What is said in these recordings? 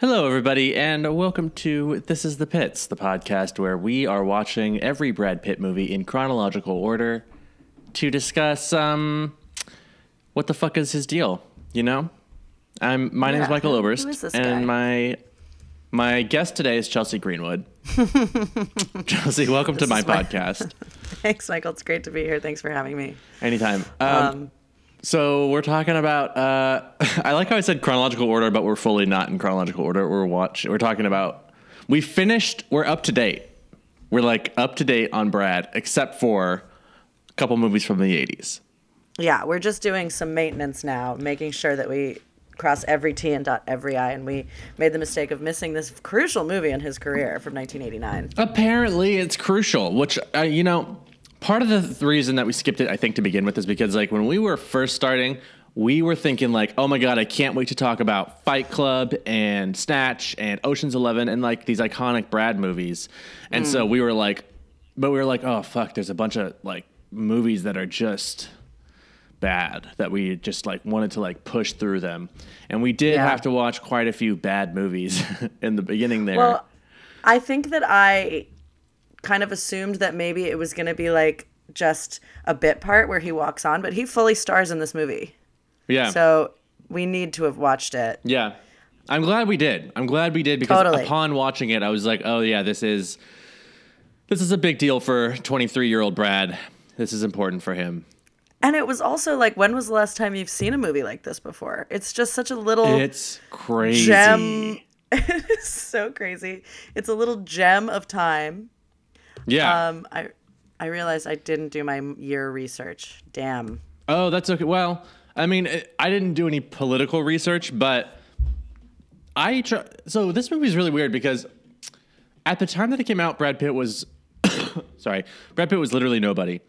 Hello, everybody, and welcome to This is the Pits, the podcast where we are watching every Brad Pitt movie in chronological order to discuss um, what the fuck is his deal. You know, I'm my name is Michael Oberst, who is this and guy? my my guest today is Chelsea Greenwood. Chelsea, welcome to my my- podcast. Thanks, Michael. It's great to be here. Thanks for having me. Anytime. Um, Um, So we're talking about. Uh, I like how I said chronological order, but we're fully not in chronological order. We're watch. We're talking about. We finished. We're up to date. We're like up to date on Brad, except for a couple movies from the '80s. yeah, we're just doing some maintenance now, making sure that we cross every T and dot every I. And we made the mistake of missing this crucial movie in his career from 1989. Apparently, it's crucial. Which uh, you know, part of the th- reason that we skipped it, I think, to begin with, is because like when we were first starting, we were thinking like, oh my god, I can't wait to talk about Fight Club and Snatch and Ocean's Eleven and like these iconic Brad movies, and so mm. we were like, but we were like, oh fuck, there's a bunch of like movies that are just bad that we just like wanted to like push through them. And we did Yeah. have to watch quite a few bad movies in the beginning there. Well, I think that I kind of assumed that maybe it was going to be like just a bit part where he walks on, but he fully stars in this movie. yeah So we need to have watched it. Yeah. I'm glad we did. I'm glad we did because Totally. upon watching it, I was like, oh yeah, this is this is a big deal for 23 year old Brad. This is important for him. And it was also like, when was the last time you've seen a movie like this before? It's just such a little It's crazy. gem. it's so crazy. It's a little gem of time. Yeah. Um, I I realized I didn't do my year research. Damn. oh, that's okay. Well, I mean, it, I didn't do any political research, but I tr- so this movie is really weird because at the time that it came out, Brad Pitt was sorry, Brad Pitt was literally nobody.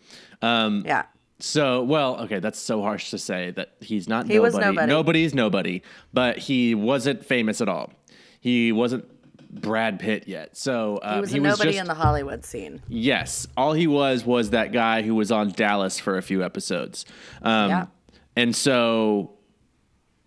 Um, Yeah. So, well, okay, that's so harsh to say that he's not He nobody. was nobody. Nobody's nobody, but he wasn't famous at all. He wasn't Brad Pitt yet. So, uh, He was a nobody just, in the Hollywood scene. Yes, all he was was that guy who was on Dallas for a few episodes. Um, Yeah. And so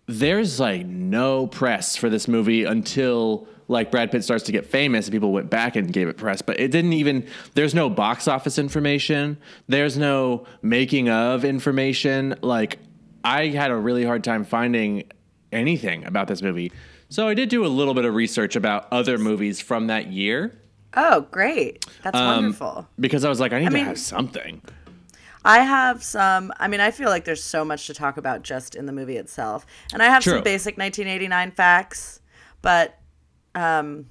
there's like no press for this movie until like Brad Pitt starts to get famous and people went back and gave it press. But it didn't even, there's no box office information, there's no making of information. Like, I had a really hard time finding anything about this movie. So I did do a little bit of research about other movies from that year Oh, great. That's Um, wonderful. because I was like, I need mean- to have something. I have some. I mean, I feel like there's so much to talk about just in the movie itself, and I have True. some basic 1989 facts. But um,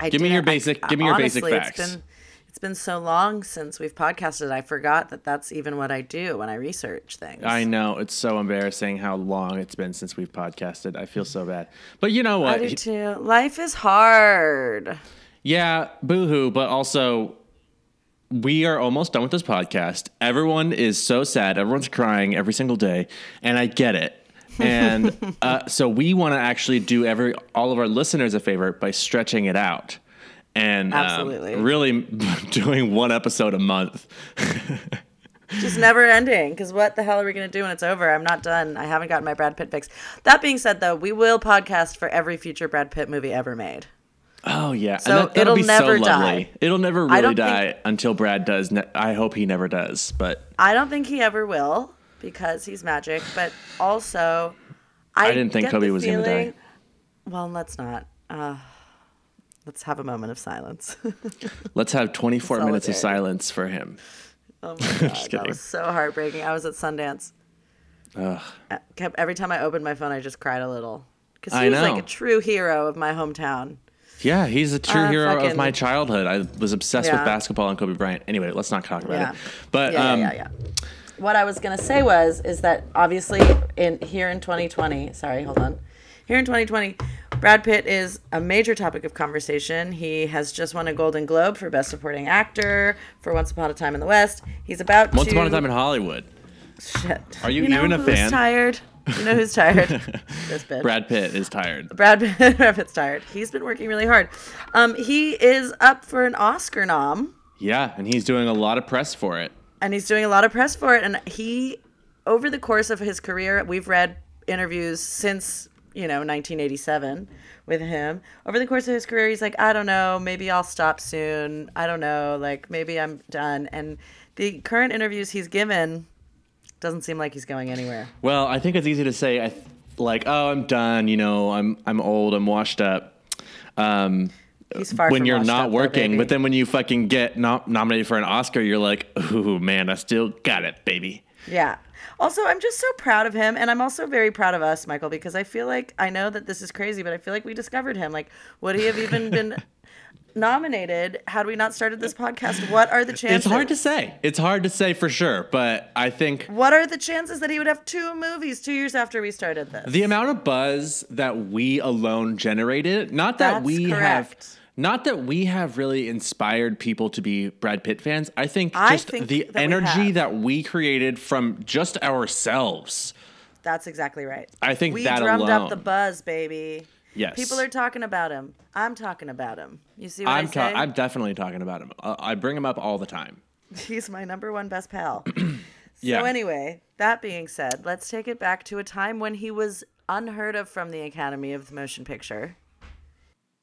I Give me your didn't- I- basic- give me your basic facts. Been, it's been so long since we've podcasted. I forgot that that's even what I do when I research things. I know it's so embarrassing how long it's been since we've podcasted. I feel so bad, but you know what? I do too. Life is hard. Yeah, boohoo. But also, we are almost done with this podcast. Everyone is so sad. Everyone's crying every single day, and I get it. And uh, so we want to actually do every all of our listeners a favor by stretching it out, and um, Absolutely. really doing one episode a month. Just never ending. Because what the hell are we going to do when it's over? I'm not done. I haven't gotten my Brad Pitt fix. That being said, though, we will podcast for every future Brad Pitt movie ever made. Oh yeah, So and that, it'll be never so lovely. die. It'll never really die think- until Brad does. Ne- I hope he never does. But I don't think he ever will because he's magic, but also I, I didn't think Kobe was gonna die. Well, let's not. Uh, let's have a moment of silence. let's have 24 minutes of silence for him. oh my god, that was so heartbreaking. I was at Sundance. Ugh. I kept every time I opened my phone, I just cried a little because I he was like a true hero of my hometown. Yeah, he's a true Uh, hero of my childhood. I was obsessed Yeah. with basketball and Kobe Bryant. Anyway, let's not talk about Yeah. it. But yeah, um, yeah, yeah, yeah. What I was gonna say was is that obviously in here in 2020, sorry, hold on. Here in 2020, Brad Pitt is a major topic of conversation. He has just won a Golden Globe for Best Supporting Actor for Once Upon a Time in the West. He's about Once to. Upon a Time in Hollywood, Shit. Are you know even a who's fan? Tired. You know who's tired? this bitch. Brad Pitt is tired. Brad Pitt, Brad Pitt's tired. He's been working really hard. Um, he is up for an Oscar nom. Yeah, and he's doing a lot of press for it. and he's doing a lot of press for it and he over the course of his career we've read interviews since you know 1987 with him. Over the course of his career, he's like, I don't know, maybe I'll stop soon. I don't know, like maybe I'm done. And the current interviews he's given doesn't seem like he's going anywhere. Well, I think it's easy to say, I th- like, oh, I'm done. You know, I'm I'm old. I'm washed up. Um, He's far when you're not up, working, baby. but then when you fucking get no- nominated for an Oscar, you're like, ooh, man, I still got it, baby. Yeah. Also, I'm just so proud of him, and I'm also very proud of us, Michael, because I feel like I know that this is crazy, but I feel like we discovered him. Like, would he have even been nominated had we not started this podcast? What are the chances? It's hard to say. It's hard to say for sure, but I think What are the chances that he would have two movies two years after we started this? the amount of buzz that we alone generated, not that That's we correct. have not that we have really inspired people to be Brad Pitt fans. I think I just think the that energy have. that we created from just ourselves. That's exactly right. I think we that drummed alone. up the buzz, baby. Yes. People are talking about him. I'm talking about him. You see what I'm I ta- I'm definitely talking about him. I bring him up all the time. He's my number one best pal. Yeah. So anyway, that being said, let's take it back to a time when he was unheard of from the Academy of the Motion Picture.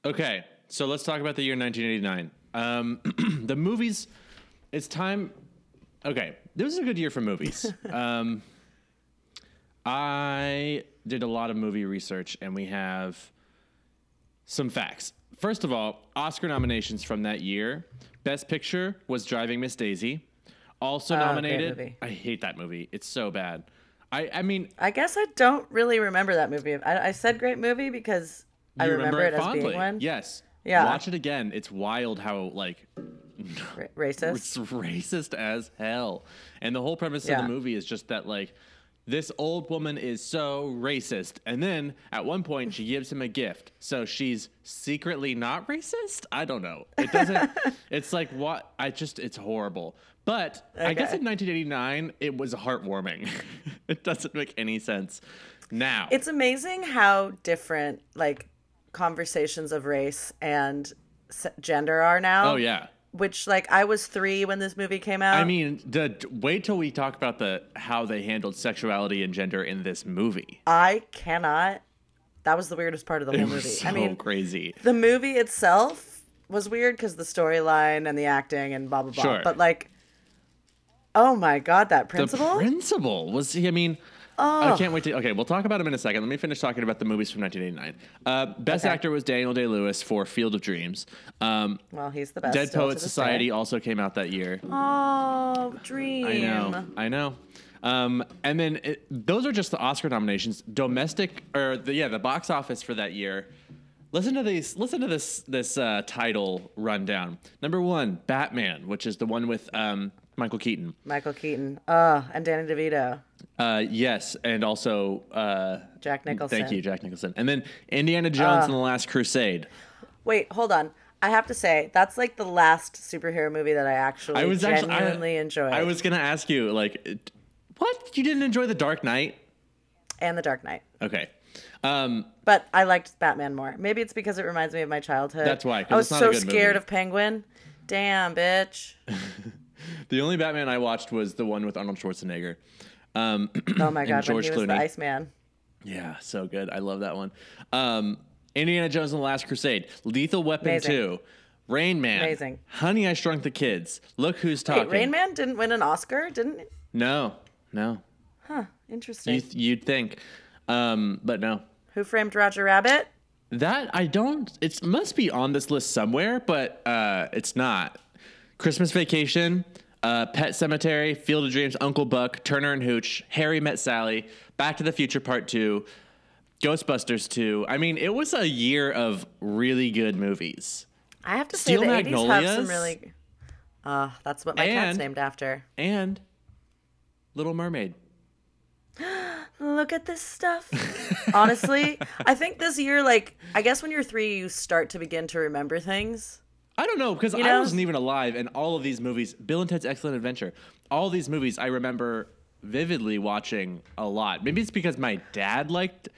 Okay, so let's talk about the year 1989. Um, the movies. It's time. Okay, this was a good year for movies. um, I did a lot of movie research, and we have some facts. First of all, Oscar nominations from that year. Best Picture was Driving Miss Daisy. Also Oh, nominated. I hate that movie. It's so bad. I, I mean, I guess I don't really remember that movie. I, I said great movie because I you remember, it, as being one. Yes. Yeah. Watch it again. It's wild how like Ra- racist. It's racist as hell. And the whole premise of the movie is just that like this old woman is so racist. And then at one point she gives him a gift. So she's secretly not racist? I don't know. It doesn't it's like what I just it's horrible. But I guess in 1989 it was heartwarming. it doesn't make any sense now. It's amazing how different like conversations of race and gender are now. oh yeah. Which like I was three when this movie came out. I mean, the wait till we talk about the how they handled sexuality and gender in this movie. I cannot. That was the weirdest part of the whole movie. so I mean, crazy. the movie itself was weird because the storyline and the acting and blah blah blah. Sure. But like, oh my god, that The principal! principal was he? I mean, Oh. I can't wait to. Okay, we'll talk about him in a second. Let me finish talking about the movies from 1989. Uh, best Okay. actor was Daniel Day Lewis for Field of Dreams. Um, well, he's the best. Dead Poets Society also came out that year. Oh, dream. I know, I know. Um, and then it, those are just the Oscar nominations. Domestic or the yeah, the box office for that year. Listen to these. Listen to this this uh, title rundown. Number one, Batman, which is the one with um, Michael Keaton. Michael Keaton. Uh, and Danny DeVito. Uh, yes, and also uh, Jack Nicholson. Thank you, Jack Nicholson. And then Indiana Jones and the Last Crusade. Wait, hold on. I have to say that's like the last superhero movie that I actually I was actually I- genuinely enjoyed. I was gonna ask you like, what? You didn't enjoy The Dark Knight? and The Dark Knight. Okay. Um, But I liked Batman more. Maybe it's because it reminds me of my childhood. That's why. I was it's not a so scared movie. of Penguin. Damn, bitch. the only Batman I watched was the one with Arnold Schwarzenegger. Um, Oh my god, when George he was the Iceman. yeah, so good. I love that one. Um, Indiana Jones and the Last Crusade, Lethal Weapon Amazing. Two, Rain Man, Amazing. Honey I Shrunk the Kids. Look who's Wait, talking. Rain Man didn't win an Oscar, didn't? it? No, no. Huh. Interesting. You you'd think, um, but no. Who framed Roger Rabbit? That I don't. It must be on this list somewhere, but uh, it's not. Christmas Vacation, uh, Pet Sematary, Field of Dreams, Uncle Buck, Turner and Hooch, Harry Met Sally, Back to the Future Part Two, Ghostbusters Two. I mean, it was a year of really good movies. I have to say Steel the 80s have some really. Uh, that's what my cat's named after. and Little Mermaid. Look at this stuff. Honestly, I think this year, like, I guess when you're three, you start to begin to remember things. I don't know because I know? wasn't even alive, and all of these movies, Bill and Ted's Excellent Adventure, all these movies, I remember vividly watching a lot. Maybe it's because my dad liked.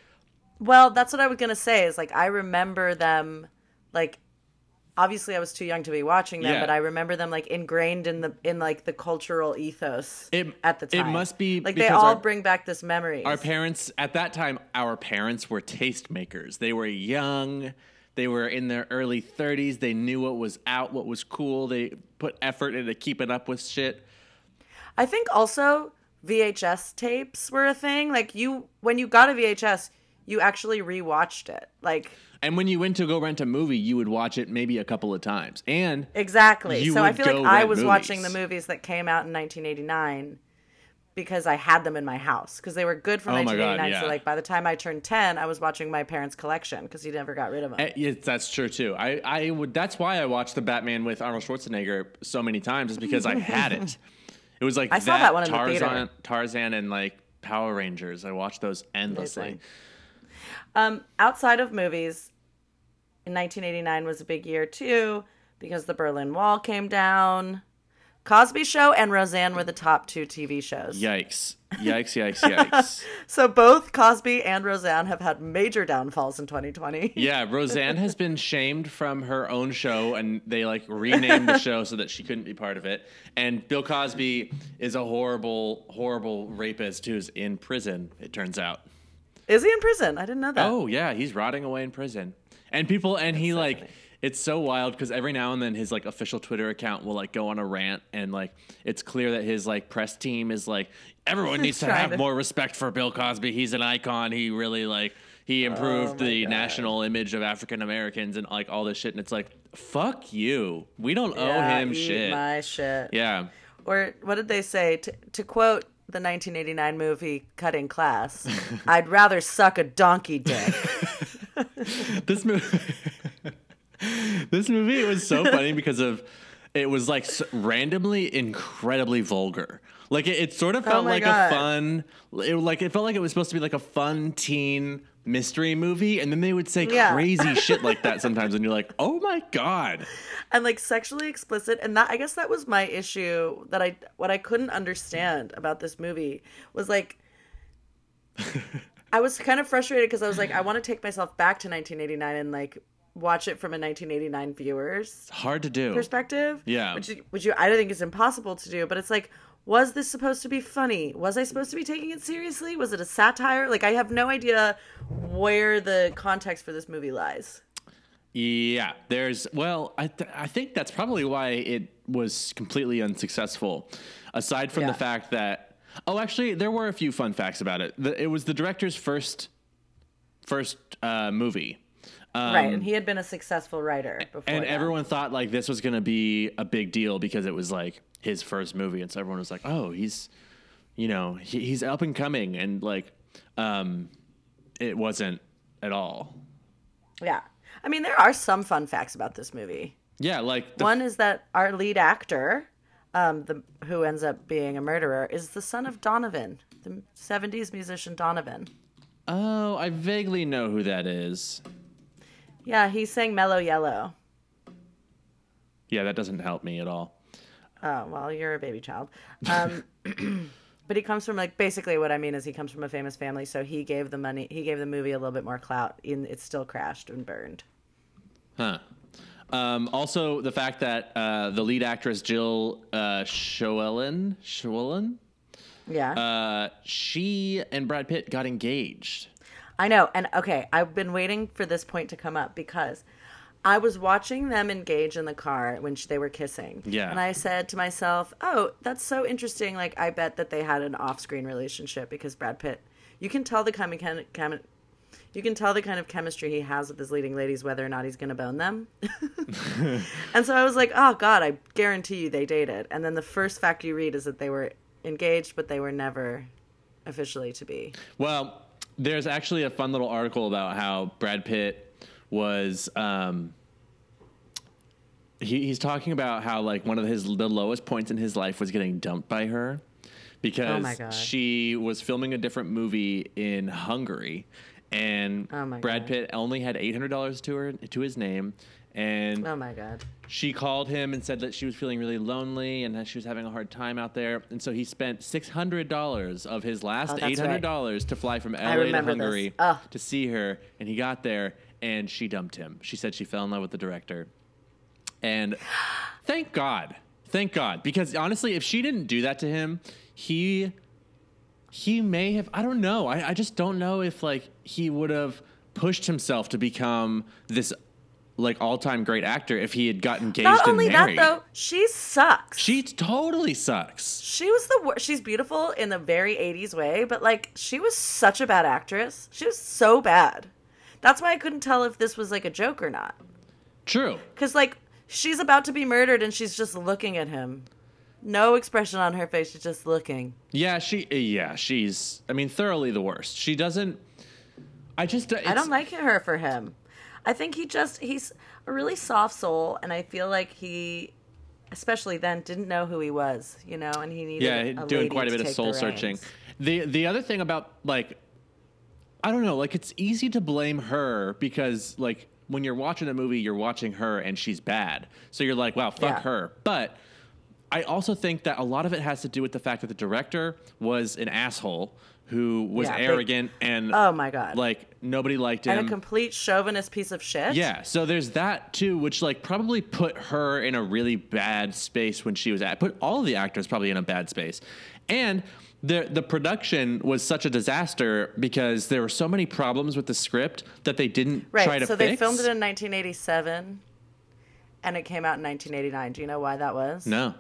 Well, that's what I was gonna say. Is like I remember them, like obviously I was too young to be watching them, Yeah. but I remember them like ingrained in the in like the cultural ethos It- at the time. it must be like they all our- bring back this memory. Our parents at that time, our parents were tastemakers. They were young. They were in their early 30s. They knew what was out, what was cool. They put effort into keeping up with shit. I think also VHS tapes were a thing. Like you, when you got a VHS, you actually rewatched it. Like And when you went to go rent a movie, you would watch it maybe a couple of times. And exactly. So I feel like I was watching the movies. movies that came out in 1989 because I had them in my house because they were good from Oh my God, 1989. yeah. So like by the time I turned 10, I was watching my parents' collection because he never got rid of them. Eh, yes, that's true too. I, I would. That's why I watched the Batman with Arnold Schwarzenegger so many times, is because I had it. It was like I saw that one in the Tarzan, theater. Tarzan, and like Power Rangers. I watched those endlessly. Um, outside of movies, in 1989 was a big year too because the Berlin Wall came down. Cosby Show and Roseanne were the top two TV shows. Yikes! Yikes! Yikes! Yikes! So both Cosby and Roseanne have had major downfalls in 2020. Yeah, Roseanne has been shamed from her own show, and they like renamed the show so that she couldn't be part of it. And Bill Cosby is a horrible, horrible rapist who's in prison. It turns out. Is he in prison? I didn't know that. Oh yeah, he's rotting away in prison. And people, and he like, funny. It's so wild because every now and then his like official Twitter account will like go on a rant, and like it's clear that his like press team is like everyone needs to have to- more respect for Bill Cosby. He's an icon. He really like he oh improved Oh the God. national image of African Americans and like all this shit. And it's like fuck you. We don't owe him shit. My shit. Yeah. Or what did they say? To, to quote the 1989 movie Cutting Class, I'd rather suck a donkey dick. this movie this movie was so funny because of it was like randomly incredibly vulgar like it, it sort of oh felt Oh like God. a fun it, like it felt like it was supposed to be like a fun teen mystery movie and then they would say Yeah. crazy shit like that sometimes and you're like oh my god and like sexually explicit and that i guess that was my issue that i what i couldn't understand about this movie was like i was kind of frustrated because i was like i want to take myself back to 1989 and like watch it from a 1989 viewer's hard to do perspective Yeah. which which you i don't think is impossible to do but it's like was this supposed to be funny was i supposed to be taking it seriously was it a satire like i have no idea where the context for this movie lies Yeah, there's well, I th- I think that's probably why it was completely unsuccessful. Aside from Yeah. the fact that oh, actually, there were a few fun facts about it. The, it was the director's first first uh, movie. Um, right and he had been a successful writer before and that. everyone thought like this was going to be a big deal because it was like his first movie and so everyone was like oh he's you know he, he's up and coming and like um it wasn't at all Yeah. I mean, there are some fun facts about this movie. yeah like the, One is that our lead actor, um, the who ends up being a murderer, is the son of Donovan, the '70s musician Donovan. oh i vaguely know who that is Yeah, he sang "Mellow Yellow." yeah that doesn't help me at all Oh well, you're a baby child. Um, but he comes from like basically what I mean is he comes from a famous family, so he gave the money, he gave the movie a little bit more clout. In it still crashed and burned. Huh. Um, also, the fact that uh, the lead actress Jill uh, Schoelen, Schoelen, Yeah. uh, she and Brad Pitt got engaged. I know. And okay, I've been waiting for this point to come up because I was watching them engage in the car when sh- they were kissing. Yeah. And I said to myself, oh, that's so interesting. Like, I bet that they had an off screen relationship because Brad Pitt, you can tell the kind of, chem- chem- you can tell the kind of chemistry he has with his leading ladies whether or not he's going to bone them. and so I was like, oh, God, I guarantee you they dated. And then the first fact you read is that they were engaged, but they were never officially to be. Well, there's actually a fun little article about how Brad Pitt was. Um, he, he's talking about how like one of his the lowest points in his life was getting dumped by her because Oh she was filming a different movie in Hungary, and Oh Brad God. Pitt only had eight hundred dollars to her to his name, and Oh, my God. she called him and said that she was feeling really lonely and that she was having a hard time out there. And so he spent six hundred dollars of his last Oh, eight hundred dollars to fly from LA to. Hungary Ugh. to see her. And he got there and she dumped him. She said she fell in love with the director. And thank God. Thank God. Because honestly, if she didn't do that to him, he he may have I don't know. I, I just don't know if like he would have pushed himself to become this like all time great actor if he had got engaged Not only that though, she sucks. she totally sucks. She was the worst. She's beautiful in the very 80s way, but like she was such a bad actress. She was so bad. That's why I couldn't tell if this was like a joke or not. True. Cuz like she's about to be murdered and she's just looking at him. No expression on her face, she's just looking. Yeah, she yeah, she's I mean thoroughly the worst. She doesn't I just I don't like her for him. I think he just he's a really soft soul and I feel like he especially then didn't know who he was, you know, and he needed yeah, a doing quite a bit of soul the searching. The the other thing about like I don't know, like it's easy to blame her because like when you're watching a movie, you're watching her and she's bad. So you're like, wow, fuck Yeah. her. But I also think that a lot of it has to do with the fact that the director was an asshole who was Yeah, big- arrogant and Oh my god. like nobody liked him. and a complete chauvinist piece of shit. Yeah, so there's that too, which like probably put her in a really bad space when she was at. Put all of the actors probably in a bad space, and the the production was such a disaster because there were so many problems with the script that they didn't Right. try to so fix. they filmed it in 1987 and it came out in 1989. Do you know why that was? no.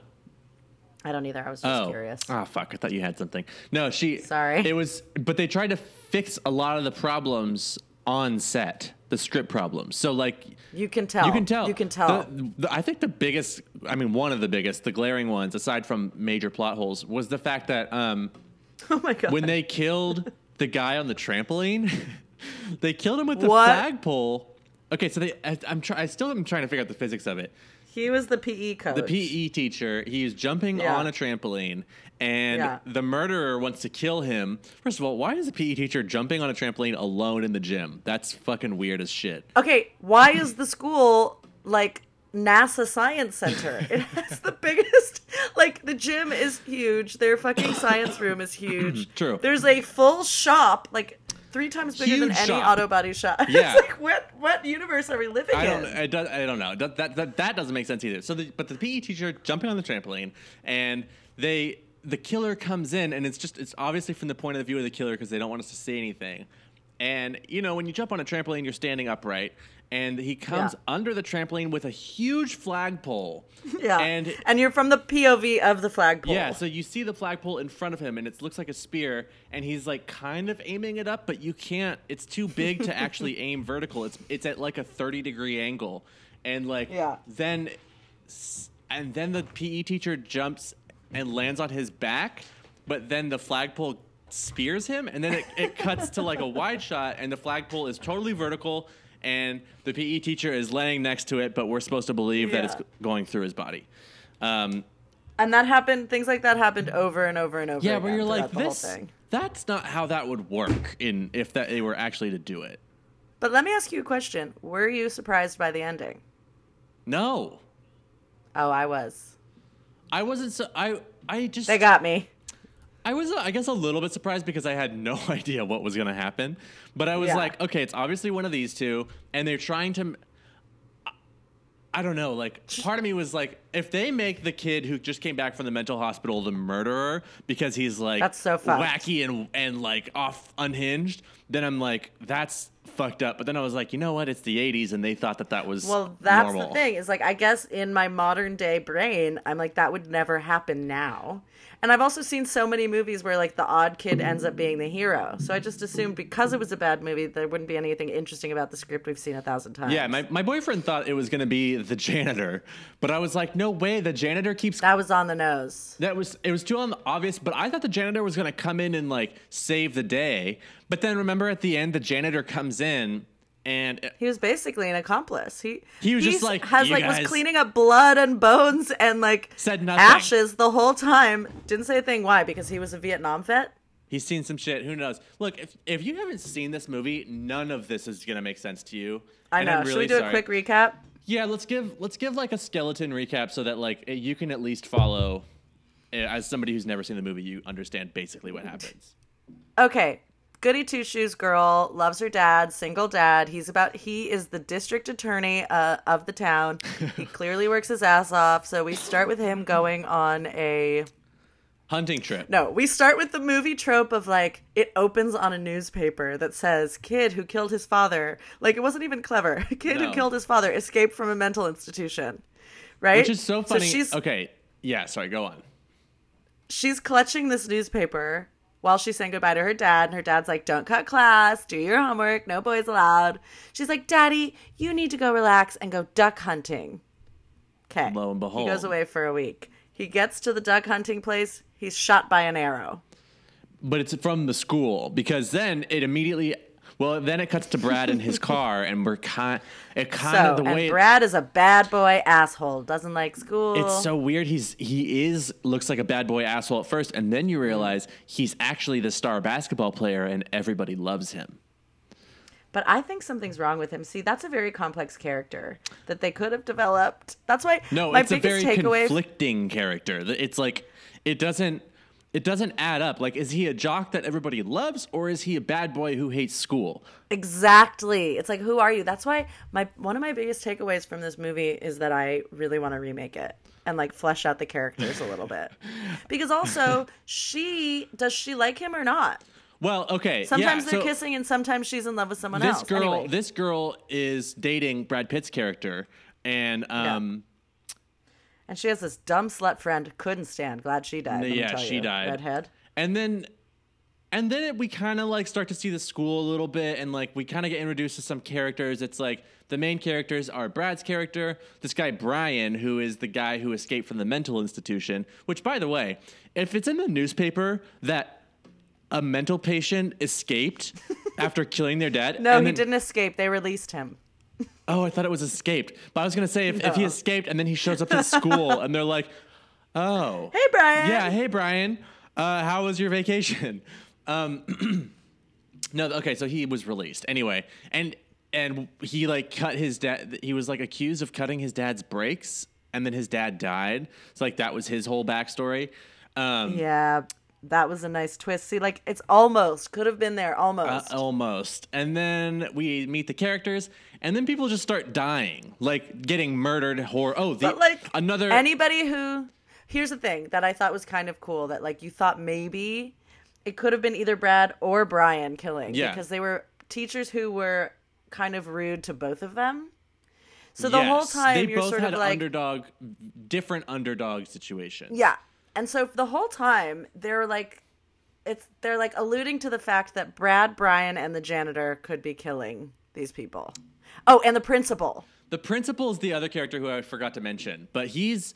I don't either. I was just Oh. curious. Oh fuck! I thought you had something. No, she. Sorry. It was, but they tried to fix a lot of the problems on set, the script problems. So like, You can tell. You can tell. You can tell. The- the- I think the biggest, I mean, one of the biggest, the glaring ones, aside from major plot holes, was the fact that um, oh my god. when they killed the guy on the trampoline, they killed him with the What? flagpole. Okay, so they, I, I'm try, I still am trying to figure out the physics of it. He was the PE coach. The PE teacher, he's jumping Yeah. on a trampoline, and Yeah. the murderer wants to kill him. First of all, why is the PE teacher jumping on a trampoline alone in the gym? That's fucking weird as shit. Okay, why is the school like NASA Science Center? It has the biggest. Like the gym is huge. Their fucking science room is huge. True. There's a full shop, like three times bigger than any shop. auto body shop. Yeah. it's like what what universe are we living I don't. in? It does, I don't know. That, that that that doesn't make sense either. So, the, but the PE teacher jumping on the trampoline, and they the killer comes in, and it's just it's obviously from the point of view of the killer because they don't want us to see anything. And you know, when you jump on a trampoline, you're standing upright, and he comes Yeah. under the trampoline with a huge flagpole. yeah, and and you're from the POV of the flagpole. yeah, so you see the flagpole in front of him, and it looks like a spear, and he's like kind of aiming it up, but you can't. It's too big to actually aim vertical. It's it's at like a thirty degree angle, and like Yeah. then, and then the PE teacher jumps and lands on his back, but then the flagpole spears him, and then it, it cuts to like a wide shot, and the flagpole is totally vertical. And the PE teacher is laying next to it, but we're supposed to believe that it's going through his body. Um, and that happened. Things like that happened over and over and over. yeah, where you're like throughout the whole this. That's not how that would work in if that they were actually to do it. But let me ask you a question: Were you surprised by the ending? No, Oh, I was. I wasn't. So, I I just They got me. I was I guess a little bit surprised because I had no idea what was going to happen. But I was Yeah. like, okay, it's obviously one of these two, and they're trying to. I don't know. Like, part of me was like, if they make the kid who just came back from the mental hospital the murderer because he's like That's so fucked. wacky and and like off unhinged, then I'm like, that's fucked up. But then I was like, you know what? It's the '80s, and they thought that that was Well, that's normal. the thing. Is like I guess in my modern day brain, I'm like that would never happen now. And I've also seen so many movies where like the odd kid ends up being the hero. So I just assumed because it was a bad movie, there wouldn't be anything interesting about the script we've seen a thousand times. Yeah, my, my boyfriend thought it was going to be the janitor, but I was like, no way, the janitor keeps that was on the nose. That was it was too on the obvious, but I thought the janitor was gonna come in and like save the day. But then remember at the end, the janitor comes in and He was basically an accomplice. He He was just like, has "You like guys-" was cleaning up blood and bones and like Said nothing. ashes the whole time. Didn't say a thing. Why? Because he was a Vietnam vet. he's seen some shit. Who knows? Look, if if you haven't seen this movie, none of this is gonna make sense to you. I know. I'm Should really we do sorry. a quick recap? Yeah, let's give let's give like a skeleton recap so that like you can at least follow. eh, As somebody who's never seen the movie, you understand basically what happens. Okay. goody two shoes girl, loves her dad, single dad. He's about he is the district attorney uh, of the town. He clearly works his ass off. So we start with him going on a Hunting trip. no, we start with the movie trope of like it opens on a newspaper that says kid who killed his father. Like it wasn't even clever. kid No. who killed his father escaped from a mental institution. Right? Which is so funny. So she's okay. Yeah, sorry, go on. she's clutching this newspaper while she's saying goodbye to her dad, and her dad's like, Don't cut class, do your homework, no boys allowed. She's like, Daddy, you need to go relax and go duck hunting. Okay. Lo and behold. He goes away for a week. He gets to the duck hunting place, he's shot by an arrow. But it's from the school because then it immediately well, then it cuts to Brad in his car and we're kind it kind So, of the way and it- Brad is a bad boy asshole, doesn't like school. It's so weird. He's he is looks like a bad boy asshole at first, and then you mm. realize he's actually the star basketball player, and everybody loves him. But I think something's wrong with him. See, that's a very complex character that they could have developed. That's why No, my it's a very takeaway conflicting character. It's like it doesn't it doesn't add up. Like, is he a jock that everybody loves, or is he a bad boy who hates school? Exactly. It's like, who are you? That's why my one of my biggest takeaways from this movie is that I really want to remake it and like flesh out the characters a little bit. Because also, she does she like him or not? Well, okay. Sometimes yeah, they're so kissing and sometimes she's in love with someone This else. girl, Anyway. this girl is dating Brad Pitt's character, and um, and she has this dumb slut friend couldn't stand. Glad she died. yeah, she you. died. Redhead. and then and then it, we kind of like start to see the school a little bit and like we kind of get introduced to some characters it's like the main characters are brad's character this guy brian who is the guy who escaped from the mental institution which by the way if it's in the newspaper that a mental patient escaped after killing their dad No, he then- didn't escape. They released him. Oh i thought it was escaped but i was gonna say if, if he escaped and then he shows up at school and they're like oh Hey, Brian. yeah, hey Brian, uh, how was your vacation? Um, no, okay, so he was released anyway, and and he like cut his dad. He was like accused of cutting his dad's brakes, and then his dad died. So like that was his whole backstory. Um, Yeah, that was a nice twist. See, like it's almost could have been there uh, almost. almost, and then we meet the characters, and then people just start dying, like getting murdered. Horror. Oh, the But like another. anybody who here's the thing that I thought was kind of cool that like you thought maybe it could have been either Brad or Brian killing Yeah. because they were teachers who were kind of rude to both of them. So the whole time they you're both sort had of like underdog, different underdog situations. yeah. And so the whole time they're like it's they're like alluding to the fact that Brad, Brian and the janitor could be killing these people. Oh, and the principal. The principal is the other character who I forgot to mention, but he's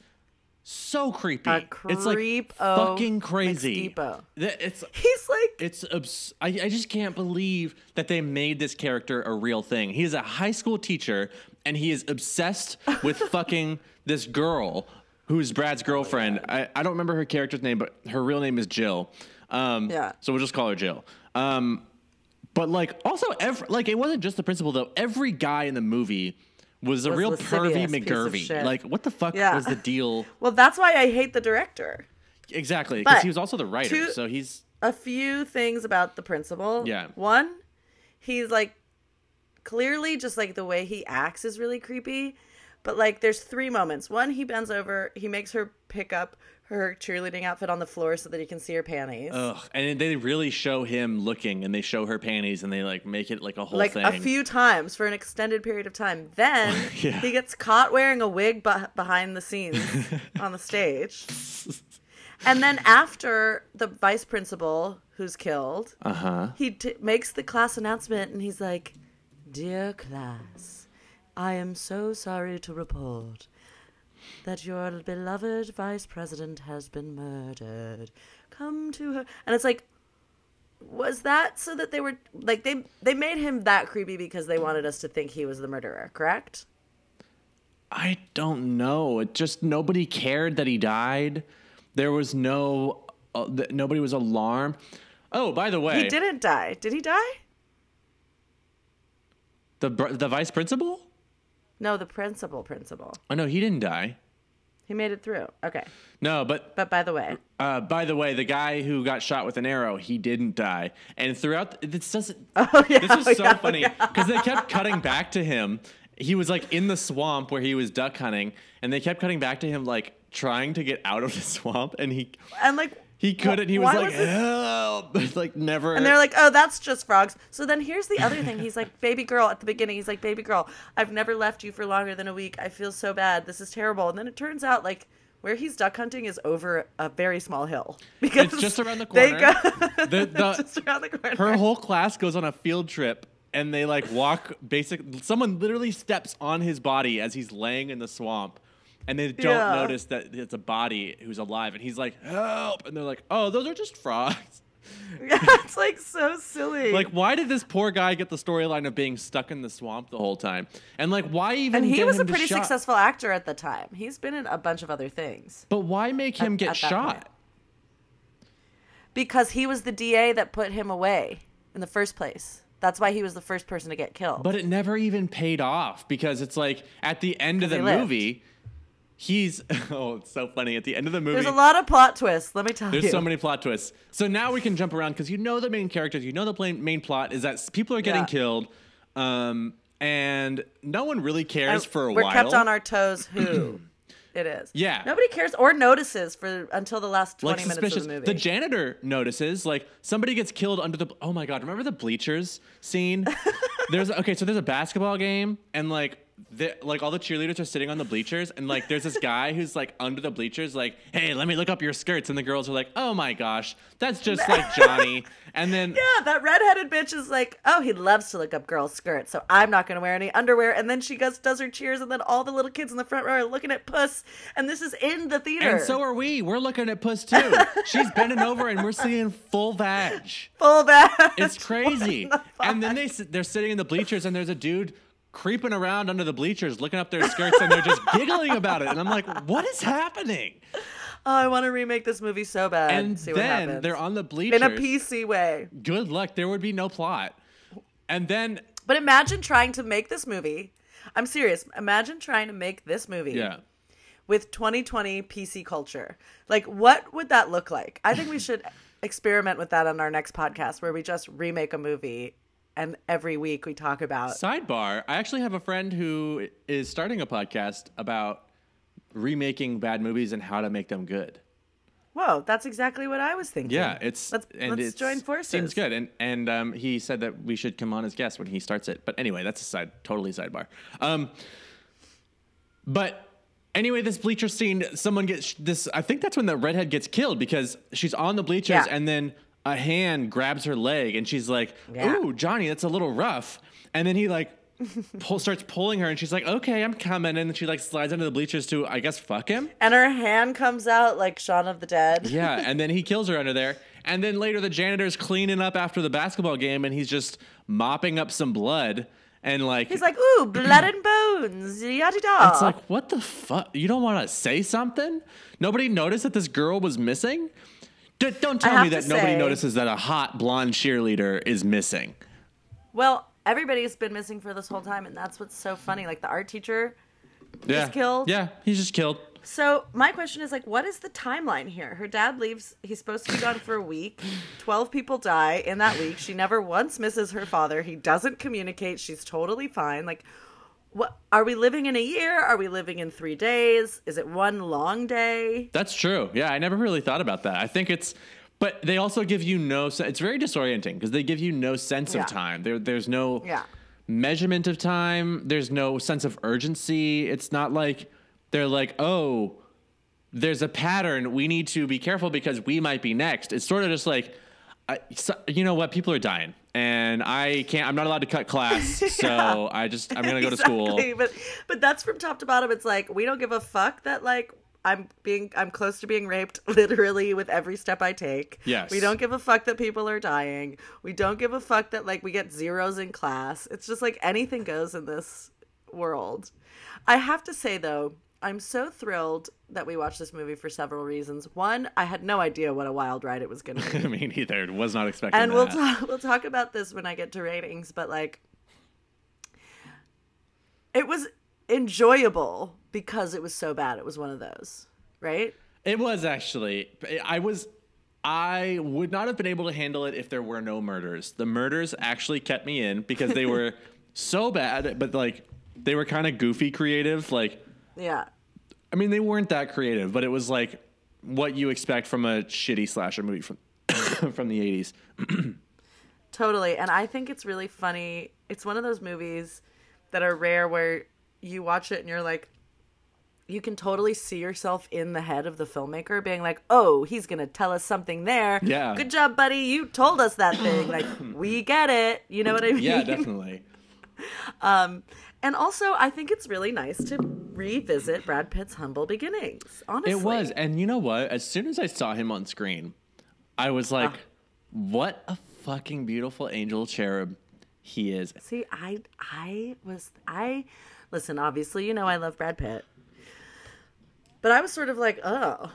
so creepy. It's like fucking crazy. McSteepo. It's He's like it's abs- I, I just can't believe that they made this character a real thing. He is a high school teacher and he is obsessed with fucking this girl who's Brad's girlfriend. I, I don't remember her character's name, but her real name is Jill. Um, Yeah. So we'll just call her Jill. Um, but like also every like it wasn't just the principal though. Every guy in the movie was a Was real pervy McGurvey. Like what the fuck Yeah. was the deal? Well, that's why I hate the director. Exactly, because he was also the writer, to- so he's A few things about the principal. Yeah. One, he's like clearly just like the way he acts is really creepy. But like there's three moments. One, he bends over, he makes her pick up her cheerleading outfit on the floor so that he can see her panties. ugh, and they really show him looking, and they show her panties, and they like make it like a whole like thing. a few times for an extended period of time. Then Yeah. he gets caught wearing a wig beh behind the scenes on the stage. And then after the vice principal who's killed, Uh huh. he t- makes the class announcement and he's like, "Dear class, I am so sorry to report that your beloved vice president has been murdered. Come to her." And it's like was that so that they were like they they made him that creepy because they wanted us to think he was the murderer, correct? I don't know. It just nobody cared that he died. There was no uh, th- nobody was alarmed. Oh, by the way, He didn't die. Did he die? the the vice principal. No, the principal principal. Oh no, he didn't die. He made it through. Okay. No, but But by the way, uh, by the way, the guy who got shot with an arrow, he didn't die. And throughout, this doesn't. oh yeah, This was so yeah, funny yeah. because they kept cutting back to him. He was like in the swamp where he was duck hunting, and they kept cutting back to him like trying to get out of the swamp, and he and like he couldn't. He was why like, was it- help! like never. And they're like, oh, that's just frogs. So then here's the other thing. He's like, baby girl, at the beginning, he's like, baby girl, I've never left you for longer than a week. I feel so bad. This is terrible. And then it turns out, like, where he's duck hunting is over a very small hill. Because It's just around the They corner. go, The- the- just around the corner. her whole class goes on a field trip and they like walk basic someone literally steps on his body as he's laying in the swamp and they don't Yeah. notice that it's a body who's alive and he's like help and they're like oh those are just frogs it's like so silly. like why did this poor guy get the storyline of being stuck in the swamp the whole time and like why even and he was a pretty shot? successful actor at the time. He's been in a bunch of other things. but why make him at- get at shot point. Because he was the DA that put him away in the first place. That's why he was the first person to get killed. But it never even paid off because it's like at the end of the movie, he's oh, it's so funny. At the end of the movie, There's a lot of plot twists, let me tell you. there's so many plot twists. So now we can jump around because you know the main characters, you know the plain, main plot is that people are getting Yeah. killed, um, and no one really cares And for a while. we're kept on our toes who it is. Yeah. Nobody cares or notices for until the last 20 like minutes of the movie. The janitor notices like somebody gets killed under the. Oh my god! Remember the bleachers scene? there's okay, so there's a basketball game and like. The, like all the cheerleaders are sitting on the bleachers and like there's this guy who's like under the bleachers like hey let me look up your skirts and the girls are like oh my gosh that's just like johnny and then yeah, that redheaded bitch is like, oh, he loves to look up girls' skirts, so I'm not going to wear any underwear. And then she goes, does her cheers, and then all the little kids in the front row are looking at Puss, and this is in the theater. and so are we we're looking at puss too she's bending over and we're seeing full vag full back. It's crazy. the and then they they're sitting in the bleachers, and there's a dude creeping around under the bleachers, looking up their skirts, and they're just giggling about it. And I'm like, what is happening? Oh, I want to remake this movie so bad. And see what then they're on the bleachers. in a PC way. Good luck. There would be no plot. And then, But imagine trying to make this movie. I'm serious. Imagine trying to make this movie yeah. with 2020 PC culture. Like, what would that look like? I think we should experiment with that on our next podcast where we just remake a movie and every week we talk about. Sidebar I actually have a friend who is starting a podcast about remaking bad movies and how to make them good. Whoa, that's exactly what I was thinking. Yeah, it's let's and let's it's, join forces. Seems good, and and um, he said that we should come on as guests when he starts it. But anyway, that's a side, totally sidebar. Um, but anyway, this bleacher scene, someone gets this. I think that's when the redhead gets killed because she's on the bleachers, Yeah. and then a hand grabs her leg, and she's like, Yeah. "Ooh, Johnny, that's a little rough." And then he like. Pull, starts pulling her and she's like, okay, I'm coming. And then she like slides under the bleachers to, I guess, fuck him. And her hand comes out like Shaun of the Dead. Yeah, and then he kills her under there. And then later the janitor's cleaning up after the basketball game and he's just mopping up some blood and like He's like, ooh, blood and bones, yada da. it's like what the fuck? You don't want to say something? Nobody noticed that this girl was missing? D- don't tell me that nobody say- notices that a hot blonde cheerleader is missing. Well, everybody's been missing for this whole time, and that's what's so funny. Like the art teacher. Yeah. killed? Yeah, he's just killed. So my question is like, what is the timeline here? Her dad leaves. He's supposed to be gone for a week. Twelve people die in that week. She never once misses her father. He doesn't communicate. She's totally fine. Like, what are we living in a year? Are we living in three days? Is it one long day? That's true. Yeah, I never really thought about that. I think it's, but they also give you no. It's very disorienting because they give you no sense Yeah. of time. There, there's no Yeah. measurement of time. There's no sense of urgency. It's not like they're like, oh, there's a pattern. We need to be careful because we might be next. It's sort of just like, so, you know what? People are dying, and I can't. I'm not allowed to cut class, so I just I'm gonna go to school. But but that's from top to bottom. It's like we don't give a fuck that like I'm being I'm close to being raped literally with every step I take. Yes. We don't give a fuck that people are dying. We don't give a fuck that like we get zeros in class. It's just like anything goes in this world. I have to say though, I'm so thrilled that we watched this movie for several reasons. One, I had no idea what a wild ride it was going to be. Me neither. It was not expecting and that. we'll talk we'll talk about this when I get to ratings, but like it was enjoyable because it was so bad. It was one of those, right? It was actually. I was. I would not have been able to handle it if there were no murders. The murders actually kept me in because they were so bad, but like they were kind of goofy creative. Like, Yeah. I mean, they weren't that creative, but it was like what you expect from a shitty slasher movie from from the eighties. Totally. And I think it's really funny. It's one of those movies that are rare where you watch it and you're like, you can totally see yourself in the head of the filmmaker being like, oh, he's going to tell us something there. Yeah. Good job, buddy. You told us that thing. Like, we get it. You know what I mean? Yeah, definitely. And also, I think it's really nice to revisit Brad Pitt's humble beginnings. Honestly. It was, and you know what? As soon as I saw him on screen, I was like, Ah. "What a fucking beautiful angel cherub he is." See, I I was I listen, obviously, you know I love Brad Pitt. But I was sort of like, "Oh,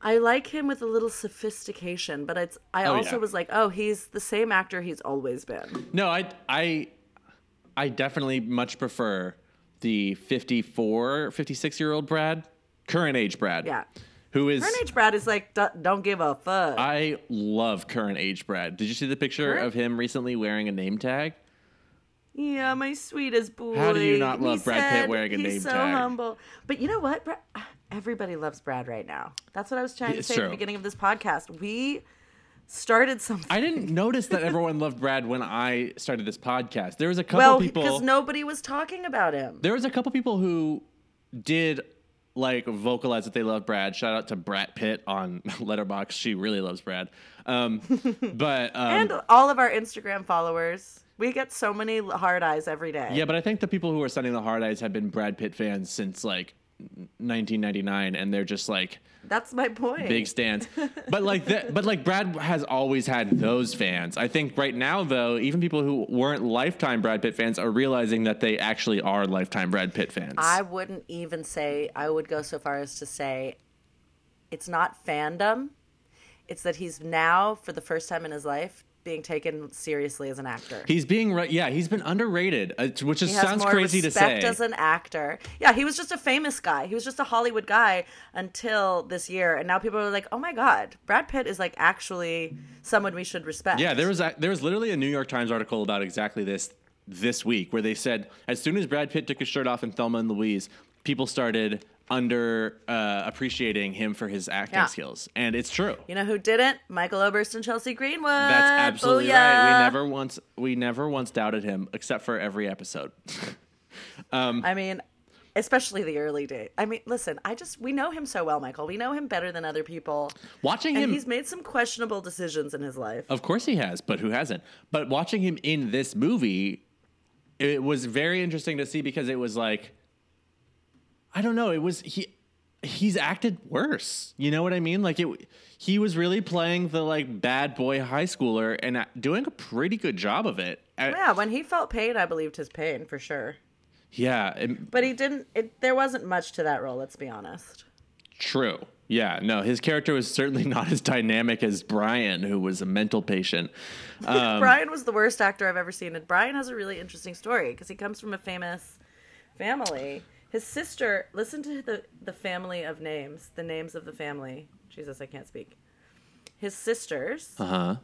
I like him with a little sophistication, but it's I Oh, also yeah. was like, "Oh, he's the same actor he's always been." No, I, I, I definitely much prefer the 54, 56 year old Brad, current age Brad. Yeah. Who is? Current age Brad is like, "Don't give a fuck." I love current age Brad. Did you see the picture Current- of him recently wearing a name tag? yeah, my sweetest boy. How do you not He love Brad Pitt wearing a name so tag? He's so humble. But you know what? Brad, everybody loves Brad right now. That's what I was trying to It's say at the beginning of this podcast. We started something. I didn't notice that everyone loved Brad when I started this podcast. There was a couple well, people. because nobody was talking about him. There was a couple people who did like vocalize that they love Brad. Shout out to Brat Pitt on Letterboxd. She really loves Brad. Um, but um, and all of our Instagram followers. We get so many hard eyes every day. yeah, but I think the people who are sending the hard eyes have been Brad Pitt fans since like 1999, and they're just like That's my point. big stands. but like that, but like Brad has always had those fans. I think right now though, even people who weren't lifetime Brad Pitt fans are realizing that they actually are lifetime Brad Pitt fans. I wouldn't even say, I would go so far as to say it's not fandom. It's that he's now, for the first time in his life, being taken seriously as an actor. He's being. Yeah, he's been underrated, uh, which is, sounds crazy to say. as an actor. Yeah, he was just a famous guy. He was just a Hollywood guy until this year, and now people are like, "Oh my god, Brad Pitt is like actually someone we should respect." Yeah, there was a, there was literally a New York Times article about exactly this this week where they said as soon as Brad Pitt took his shirt off in Thelma and Louise, people started under uh, appreciating him for his acting Yeah. skills, and it's true. You know who didn't? Michael Oberst and Chelsea Greenwood. That's absolutely right. We never once we never once doubted him, except for every episode. I mean, especially the early days. I mean, listen, I just we know him so well, Michael. We know him better than other people, Watching and him, he's made some questionable decisions in his life. of course he has, but who hasn't? But watching him in this movie, it was very interesting to see because it was like, I don't know, it was he. He's acted worse. You know what I mean? Like it, he was really playing the like bad boy high schooler and uh, doing a pretty good job of it. Uh, Yeah, when he felt pain, I believed his pain for sure. yeah, it- But he didn't. It, there wasn't much to that role. Let's be honest. True. Yeah, no, his character was certainly not as dynamic as Brian, who was a mental patient. Um, Brian was the worst actor I've ever seen, and Brian has a really interesting story because he comes from a famous family. His sister, listen to the the family of names, the names of the family. Jesus, I can't speak. His sisters. Uh huh.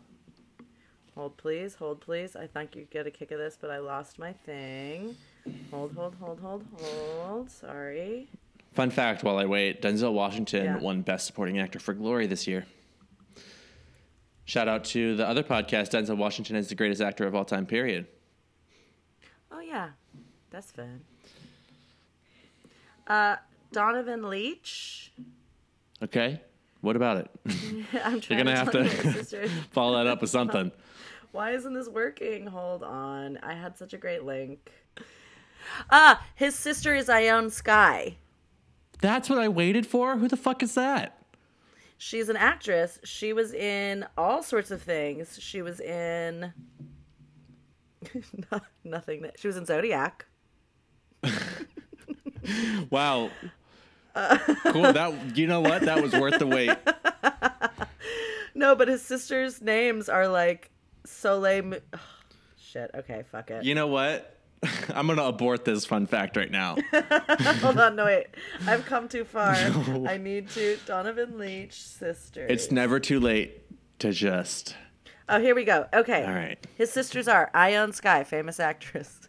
Hold please, hold please. I think you get a kick of this, but I lost my thing. Hold, hold, hold, hold, hold. Sorry. Fun fact while I wait Denzel Washington Yeah. won Best Supporting Actor for Glory this year. Shout out to the other podcast, Denzel Washington is the greatest actor of all time, period. Oh yeah, that's fun. Uh, Donovan Leitch. Okay? What about it? I'm trying gonna have tell to- my sister. Follow that up with something. Why isn't this working? Hold on. I had such a great link. Ah, his sister is Ione Skye. That's what I waited for? Who the fuck is that? She's an actress. She was in all sorts of things. She was in nothing. That... She was in Zodiac. Wow. cool. That you know what? That was worth the wait. No, but his sister's names are like Soleil. Mo- Shit. Okay, fuck it. You know what? I'm gonna abort this fun fact right now. Hold on, no wait. I've come too far. I need to. Donovan Leitch sisters. It's never too late to just. Oh, here we go. Okay. All right. His sisters are Ione Skye, famous actress.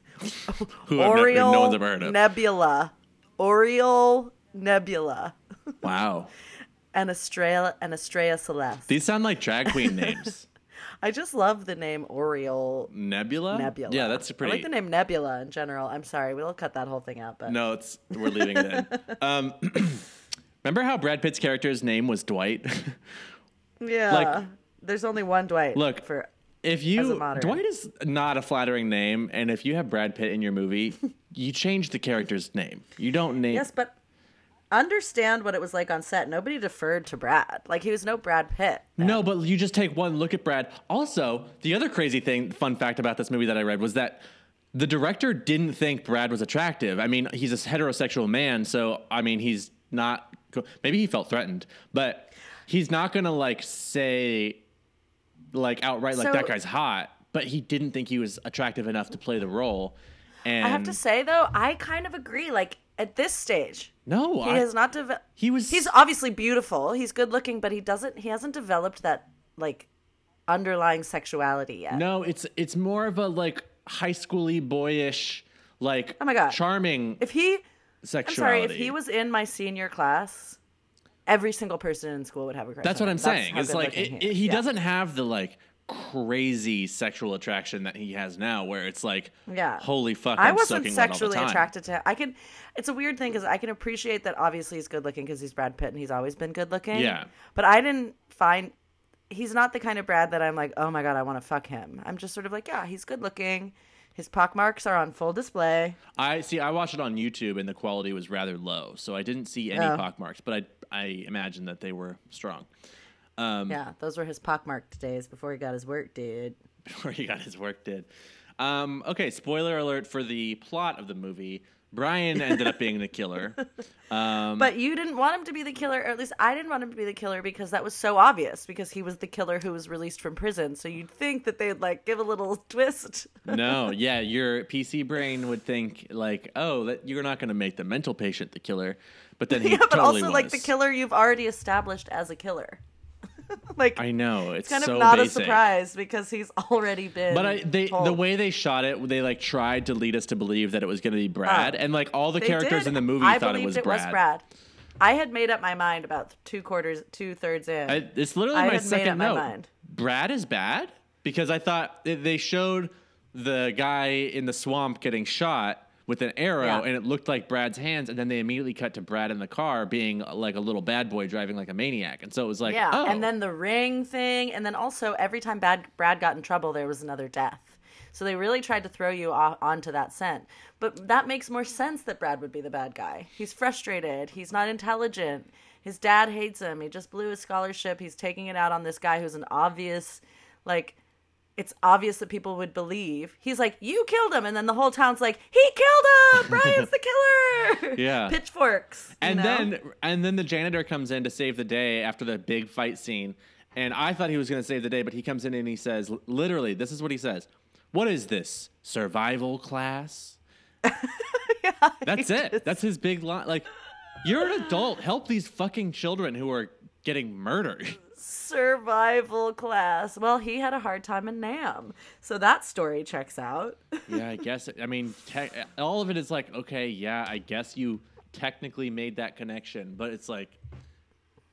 Who Oriole no one's ever heard of. Nebula. Oriole Nebula. wow. And Estrella and Estrella Celeste. These sound like drag queen names. I just love the name Oriole Nebula. Nebula. Yeah, that's pretty. I like the name Nebula in general. I'm sorry, we'll cut that whole thing out. But No, it's we're leaving it in. Um, remember how Brad Pitt's character's name was Dwight? yeah, like- there's only one Dwight. Look, for if you. Dwight is not a flattering name, and if you have Brad Pitt in your movie, you change the character's name. You don't name. yes, but understand what it was like on set. Nobody deferred to Brad. Like he was no Brad Pitt. No, but you just take one look at Brad. Also, the other crazy thing, fun fact about this movie that I read was that the director didn't think Brad was attractive. I mean, he's a heterosexual man, so I mean, he's not. Maybe he felt threatened, but he's not gonna like say, like outright, like So- that guy's hot. But he didn't think he was attractive enough to play the role. And I have to say though, I kind of agree. Like at this stage, no, he I, has not developed. he was. He's obviously beautiful. He's good looking, but he doesn't. He hasn't developed that like underlying sexuality yet. No, it's it's more of a like high schooly boyish, like Oh my God. charming If he, I'm sorry, if he was in my senior class, every single person in school would have a crush. That's what. I'm saying. how It's like it, he he Yeah. doesn't have the like crazy sexual attraction that he has now, where it's like, Yeah. holy fuck, I I'm wet all the sexually attracted to. I can. It's a weird thing because I can appreciate that. Obviously, he's good looking because he's Brad Pitt and he's always been good looking. Yeah. But I didn't find. He's not the kind of Brad that I'm like, oh my god, I want to fuck him. I'm just sort of like, yeah, he's good looking. His pockmarks are on full display. I see. I watched it on YouTube, and the quality was rather low, so I didn't see any Oh. pockmarks, but I I imagine that they were strong. Um, Yeah, those were his pockmarked days before he got his work, dude. Before he got his work did. Um, okay, spoiler alert for the plot of the movie. Brian ended up being the killer. Um, But you didn't want him to be the killer, or at least I didn't want him to be the killer because that was so obvious. Because he was the killer who was released from prison, so you'd think that they'd like give a little twist. no, yeah, your PC brain would think like, oh, that you're not going to make the mental patient the killer, but then he yeah, but totally also like the killer you've already established as a killer. like I know it's kind of not basic. a surprise because he's already been. But I, they, the way they shot it, they like tried to lead us to believe that it was going to be oh. Brad, Oh. and like all the characters did. in the movie I thought it was it Brad. was Brad. I had made up my mind about two quarters, two thirds in. I, it's literally I my had made second my note. mind. Brad is bad because I thought they showed the guy in the swamp getting shot with an arrow, Yeah. and it looked like Brad's hands, and then they immediately cut to Brad in the car being like a little bad boy driving like a maniac, and so it was like, yeah, oh, and then the ring thing, and then also every time Bad, Brad got in trouble, there was another death. So they really tried to throw you o- onto that scent. But that makes more sense that Brad would be the bad guy. He's frustrated. He's not intelligent. His dad hates him. He just blew his scholarship. He's taking it out on this guy who's an obvious, like, it's obvious that people would believe. He's like, You killed him. And then the whole town's like, He killed him. Brian's the killer. Yeah. Pitchforks. and know? then and then the janitor comes in to save the day after the big fight scene, and I thought he was going to save the day, but he comes in and he says, literally, this is what he says: "What is this survival class?" yeah, That's it. That's his big line. Like, you're an adult. Help these fucking children who are getting murdered. Survival class. Well, he had a hard time in Nam. So that story checks out. yeah, I guess. I mean, te- all of it is like, okay, yeah, I guess you technically made that connection, but it's like,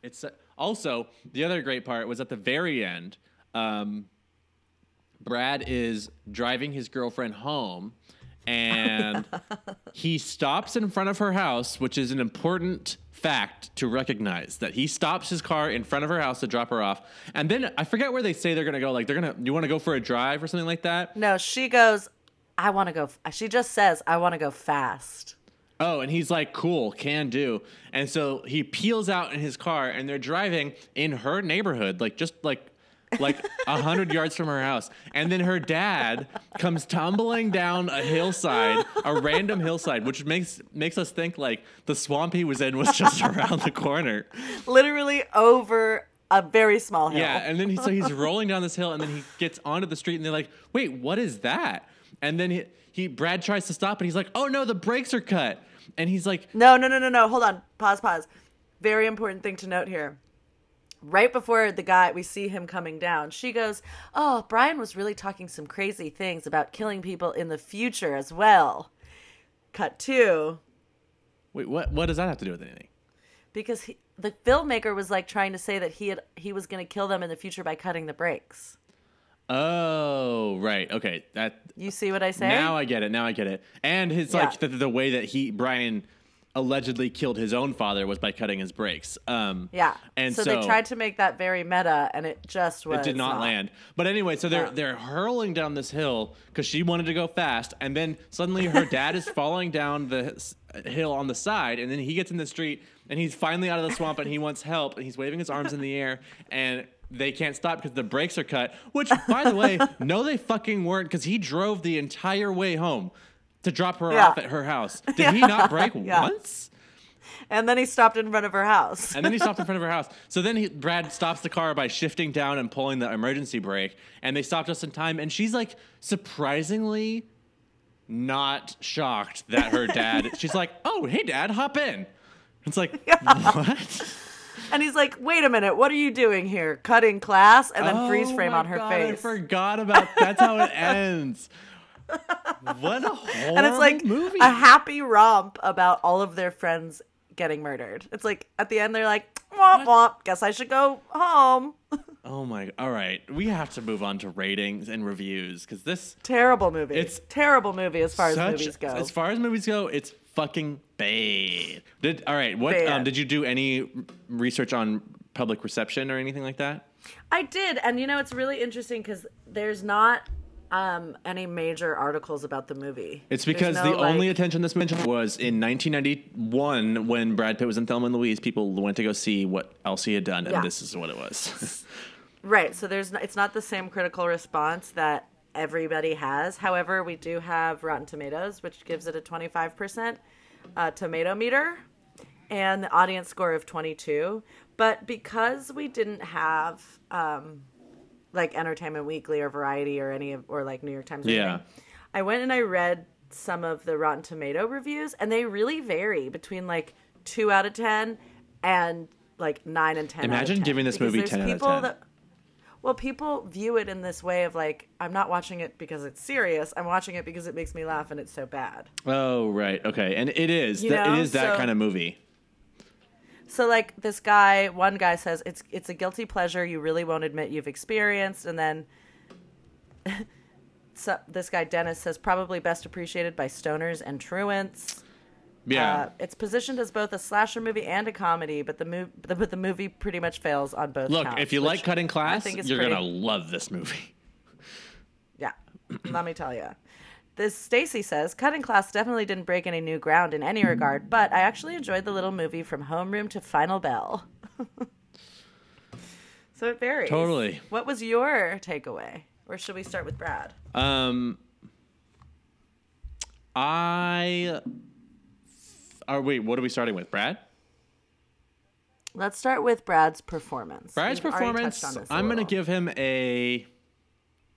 it's also the other great part was at the very end. Um, Brad is driving his girlfriend home, and he stops in front of her house, which is an important fact to recognize that he stops his car in front of her house to drop her off. And then I forget where they say they're gonna go. Like they're gonna, you want to go for a drive or something like that? No, she goes, I want to go. F-. She just says, I want to go fast. Oh, and he's like, cool, can do. And so he peels out in his car and they're driving in her neighborhood, like just like like a hundred yards from her house. And then her dad comes tumbling down a hillside, a random hillside, which makes makes us think like the swamp he was in was just around the corner. Literally over a very small hill. Yeah, and then he, so he's rolling down this hill, and then he gets onto the street, and they're like, "Wait, what is that?" And then he he Brad tries to stop, and he's like, "Oh no, the brakes are cut," and he's like, No, no, no, no, no. Hold on. Pause, pause. Very important thing to note here. Right before the guy, we see him coming down, she goes, Oh, Brian was really talking some crazy things about killing people in the future as well. Cut two, "Wait, what? What does that have to do with anything?" because he, the filmmaker was like trying to say that he had he was going to kill them in the future by cutting the brakes. Oh, right. Okay, that You see what I say? now I get it. Now I get it. And it's Yeah. like the, the way that he Brian allegedly killed his own father was by cutting his brakes. Um, yeah. and so, so, they tried to make that very meta, and it just was It did not, land. But anyway, so they're Yeah. they're hurling down this hill because she wanted to go fast, and then suddenly her dad is falling down the hill on the side, and then he gets in the street, and he's finally out of the swamp, and he wants help, and he's waving his arms in the air, and they can't stop because the brakes are cut. Which, by the way, no, they fucking weren't, because he drove the entire way home to drop her Yeah. off at her house. Did he not brake Yeah. once? And then he stopped in front of her house. And then he stopped in front of her house. So then he, Brad stops the car by shifting down and pulling the emergency brake. And they stopped just in time. And she's like surprisingly not shocked that her dad. she's like, "Oh, hey, dad, hop in." It's like what? And he's like, "Wait a minute, what are you doing here? Cutting class?" And then freeze Oh frame my on her God, I face. forgot about. That's how it ends. What a horrible and it's like movie. a happy romp about all of their friends getting murdered. It's like at the end they're like, "Womp womp, guess I should go home." oh my! All right, we have to move on to ratings and reviews because this terrible movie. It's terrible movie as far as movies go. As far as movies go, it's fucking bad. Did all right? What um, did you do? Any research on public reception or anything like that? I did, and you know it's really interesting because there's not um, any major articles about the movie. It's because no, the only attention this movie was in 1991 when Brad Pitt was in Thelma and Louise. People went to go see what else he had done, and Yeah. this is what it was. Right. So there's it's not the same critical response that everybody has. However, we do have Rotten Tomatoes, which gives it a 25% uh, tomato meter and the audience score of 22. But because we didn't have um, like Entertainment Weekly or Variety or any of or like New York Times Yeah. anything, I went and I read some of the Rotten Tomato reviews and they really vary between like 2 out of 10 and like 9 and 10 out of Imagine 10. giving this movie 10 out of 10. that- well, people view it in this way of like, I'm not watching it because it's serious. I'm watching it because it makes me laugh and it's so bad. oh right, okay, and it is. Know, it is that so- kind of movie. So like this guy, one guy says it's it's a guilty pleasure you really won't admit you've experienced, and then so this guy Dennis says probably best appreciated by stoners and truants. Yeah. Uh, it's positioned as both a slasher movie and a comedy, but the mov- but the movie pretty much fails on both. Look, counts, if you like cutting class, you're pretty- gonna love this movie. Yeah, let me tell you. This Stacy says cutting class definitely didn't break any new ground in any regard, but I actually enjoyed the little movie from homeroom to final bell. so it varies. Totally. What was your takeaway, or should we start with Brad? Um, I. are wait, what are we starting with, Brad? Let's start with Brad's performance. Brad's We've performance. touched on this a I'm gonna give him a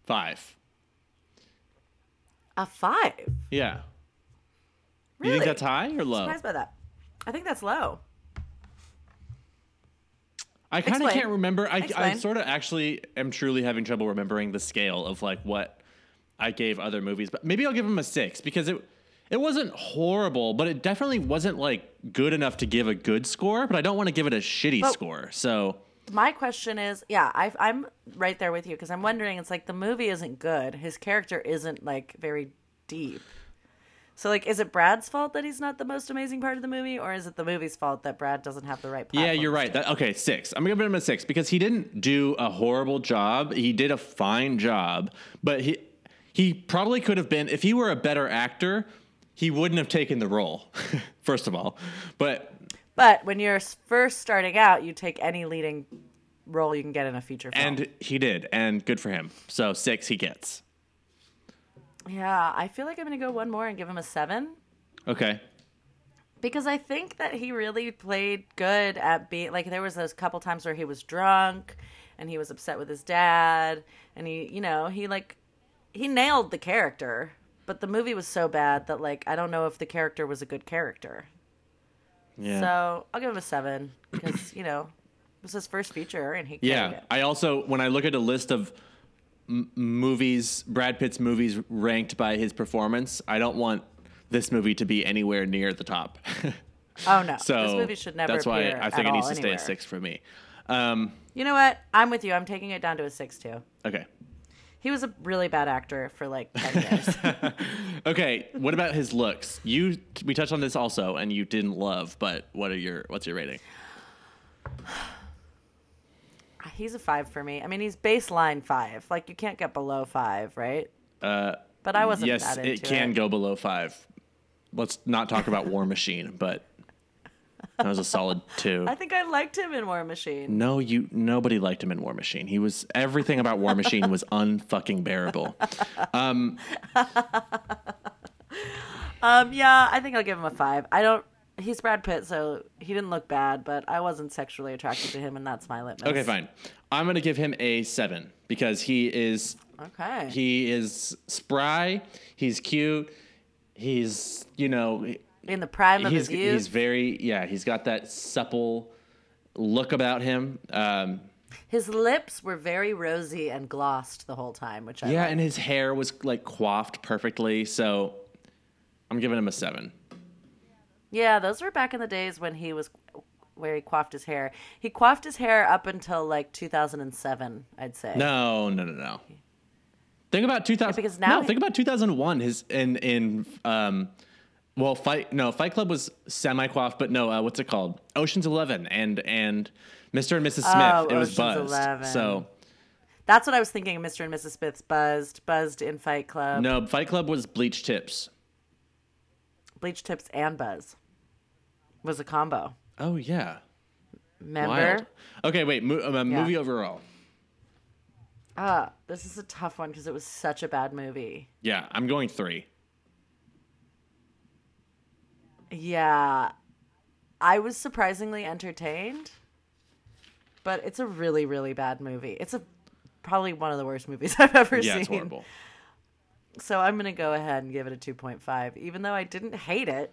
five. A five. Yeah. Really? You think that's high or low? Surprised by that. I think that's low. I kind of can't remember. I, I sort of actually am truly having trouble remembering the scale of like what I gave other movies, but maybe I'll give him a six because it it wasn't horrible, but it definitely wasn't like good enough to give a good score. But I don't want to give it a shitty But- score. So My question is, yeah, I, I'm right there with you because I'm wondering. It's like the movie isn't good. His character isn't like very deep. So like, is it Brad's fault that he's not the most amazing part of the movie, or is it the movie's fault that Brad doesn't have the right? yeah, you're right. That, okay, six. I'm gonna give him a six because he didn't do a horrible job. He did a fine job, but he he probably could have been if he were a better actor. He wouldn't have taken the role, first of all. But But when you're first starting out, you take any leading role you can get in a feature film. And he did, and good for him. So six he gets. yeah, I feel like I'm gonna go one more and give him a seven. Okay. because I think that he really played good at being like there was those couple times where he was drunk and he was upset with his dad and he you know he like he nailed the character but the movie was so bad that like I don't know if the character was a good character. Yeah. So I'll give him a seven because you know it was his first feature and he Yeah, it. I also when I look at a list of m- movies, Brad Pitt's movies ranked by his performance, I don't want this movie to be anywhere near the top. Oh no, so this movie should never. Be. That's why I think it needs to stay anywhere. at six for me. Um, You know what? I'm with you. I'm taking it down to a six too. okay, He was a really bad actor for like ten years. okay. What about his looks? You we touched on this also, and you didn't love. But what are your what's your rating? he's a five for me. I mean, he's baseline five. Like you can't get below five, right? Uh, But I wasn't yes, that into it can it. go below five. Let's not talk about War Machine, but that was a solid two. I think I liked him in War Machine. No, you. Nobody liked him in War Machine. He was everything about War Machine was unfucking bearable. Um, um, yeah, I think I'll give him a five. I don't. He's Brad Pitt, so he didn't look bad, but I wasn't sexually attracted to him, and that's my litmus. Okay, fine. I'm gonna give him a seven because he is Okay. he is spry. He's cute. He's you know in the prime of he's his youth. he's very yeah. He's got that supple look about him. Um, His lips were very rosy and glossed the whole time, which I yeah, liked. and his hair was like coiffed perfectly. So I'm giving him a seven. Yeah, those were back in the days when he was where he coiffed his hair. He coiffed his hair up until like 2007, I'd say. No, no, no, no. Think about 2000. because now no, he- think about 2001. His in in um, well, fight no Fight Club was semi coiffed, but no, uh, what's it called? Ocean's Eleven and and Mr. and Mrs. Smith. Oh, it was Ocean's buzzed. 11. So That's what I was thinking Mr. and Mrs. Smith's buzzed, buzzed in Fight Club, no, Fight Club was bleach tips. Bleach Tips and Buzz. Was a combo. Oh yeah, Remember? wild. Okay, wait. Mo- uh, Movie overall. Ah, this is a tough one because it was such a bad movie. Yeah, I'm going three. Yeah. I was surprisingly entertained, but it's a really, really bad movie. It's a probably one of the worst movies I've ever Yeah, seen. it's horrible. So I'm gonna go ahead and give it a 2.5, even though I didn't hate it,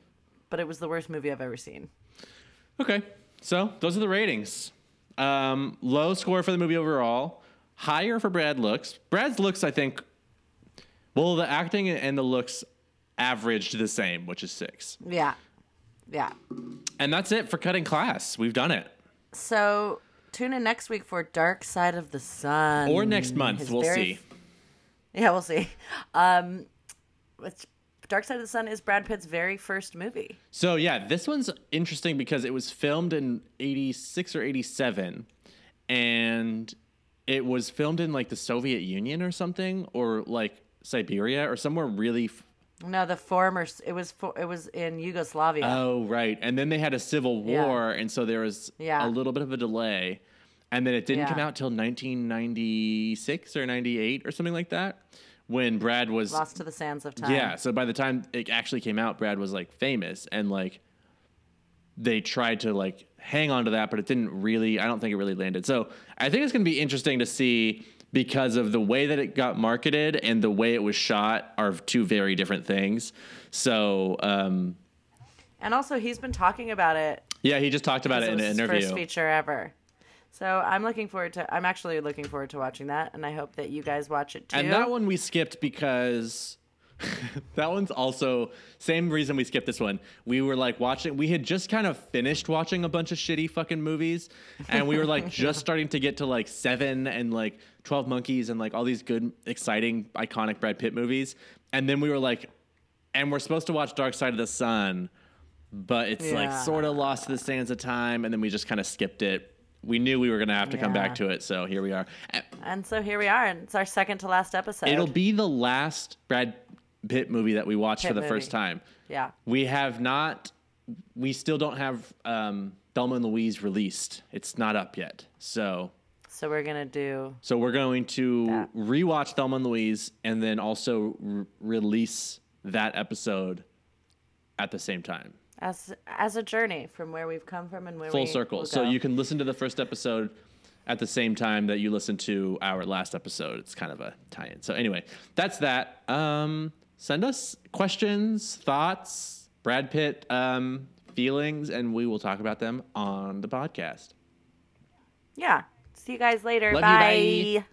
but it was the worst movie I've ever seen. Okay, so those are the ratings. Um, low score for the movie overall. Higher for Brad looks. Brad's looks, I think, well, the acting and the looks averaged the same, which is six. Yeah, yeah. And that's it for cutting class. We've done it. So tune in next week for Dark Side of the Sun, Or next month, His we'll very- see. Yeah, we'll see. Um, which Dark Side of the Sun is Brad Pitt's very first movie. So yeah, this one's interesting because it was filmed in '86 or '87, and it was filmed in like the Soviet Union or something, or like Siberia or somewhere really. F- No, the former. It was for, it was in Yugoslavia. oh right, and then they had a civil Yeah. war, and so there was Yeah. a little bit of a delay, and then it didn't Yeah. come out till 1996 or '98 or something like that, when Brad was Lost to the sands of time. Yeah, so by the time it actually came out, Brad was like famous and like they tried to like hang on to that, but it didn't really I don't think it really landed. So I think it's gonna be interesting to see because of the way that it got marketed and the way it was shot are two very different things. So um And also, he's been talking about it. yeah, he just talked about it in an interview. First feature ever. So I'm looking forward to. I'm actually looking forward to watching that, and I hope that you guys watch it too. And that one we skipped because that one's also same reason we skipped this one. We were like watching we had just kind of finished watching a bunch of shitty fucking movies and we were like just starting to get to like 7 and like 12 Monkeys and like all these good exciting iconic Brad Pitt movies and then we were like and we're supposed to watch Dark Side of the Sun but it's like sort of lost to the sands of time and then we just kind of skipped it. We knew we were going to have to come back to it, so here we are. And- and so here we are, and it's our second to last episode. It'll be the last Brad Pitt movie that we watch Pitt for the movie. first time. yeah. We have not. We still don't have um, Thelma and Louise released. It's not up yet. So, So we're gonna do. so we're going to That. rewatch Thelma and Louise and then also re- release that episode at the same time, as as a journey from where we've come from and where full circle. So you can listen to the first episode at the same time that you listen to our last episode. It's kind of a tie-in. So anyway, that's that. Um, send us questions, thoughts, Brad Pitt um, feelings, and we will talk about them on the podcast. Yeah. See you guys later. Love you, bye. bye.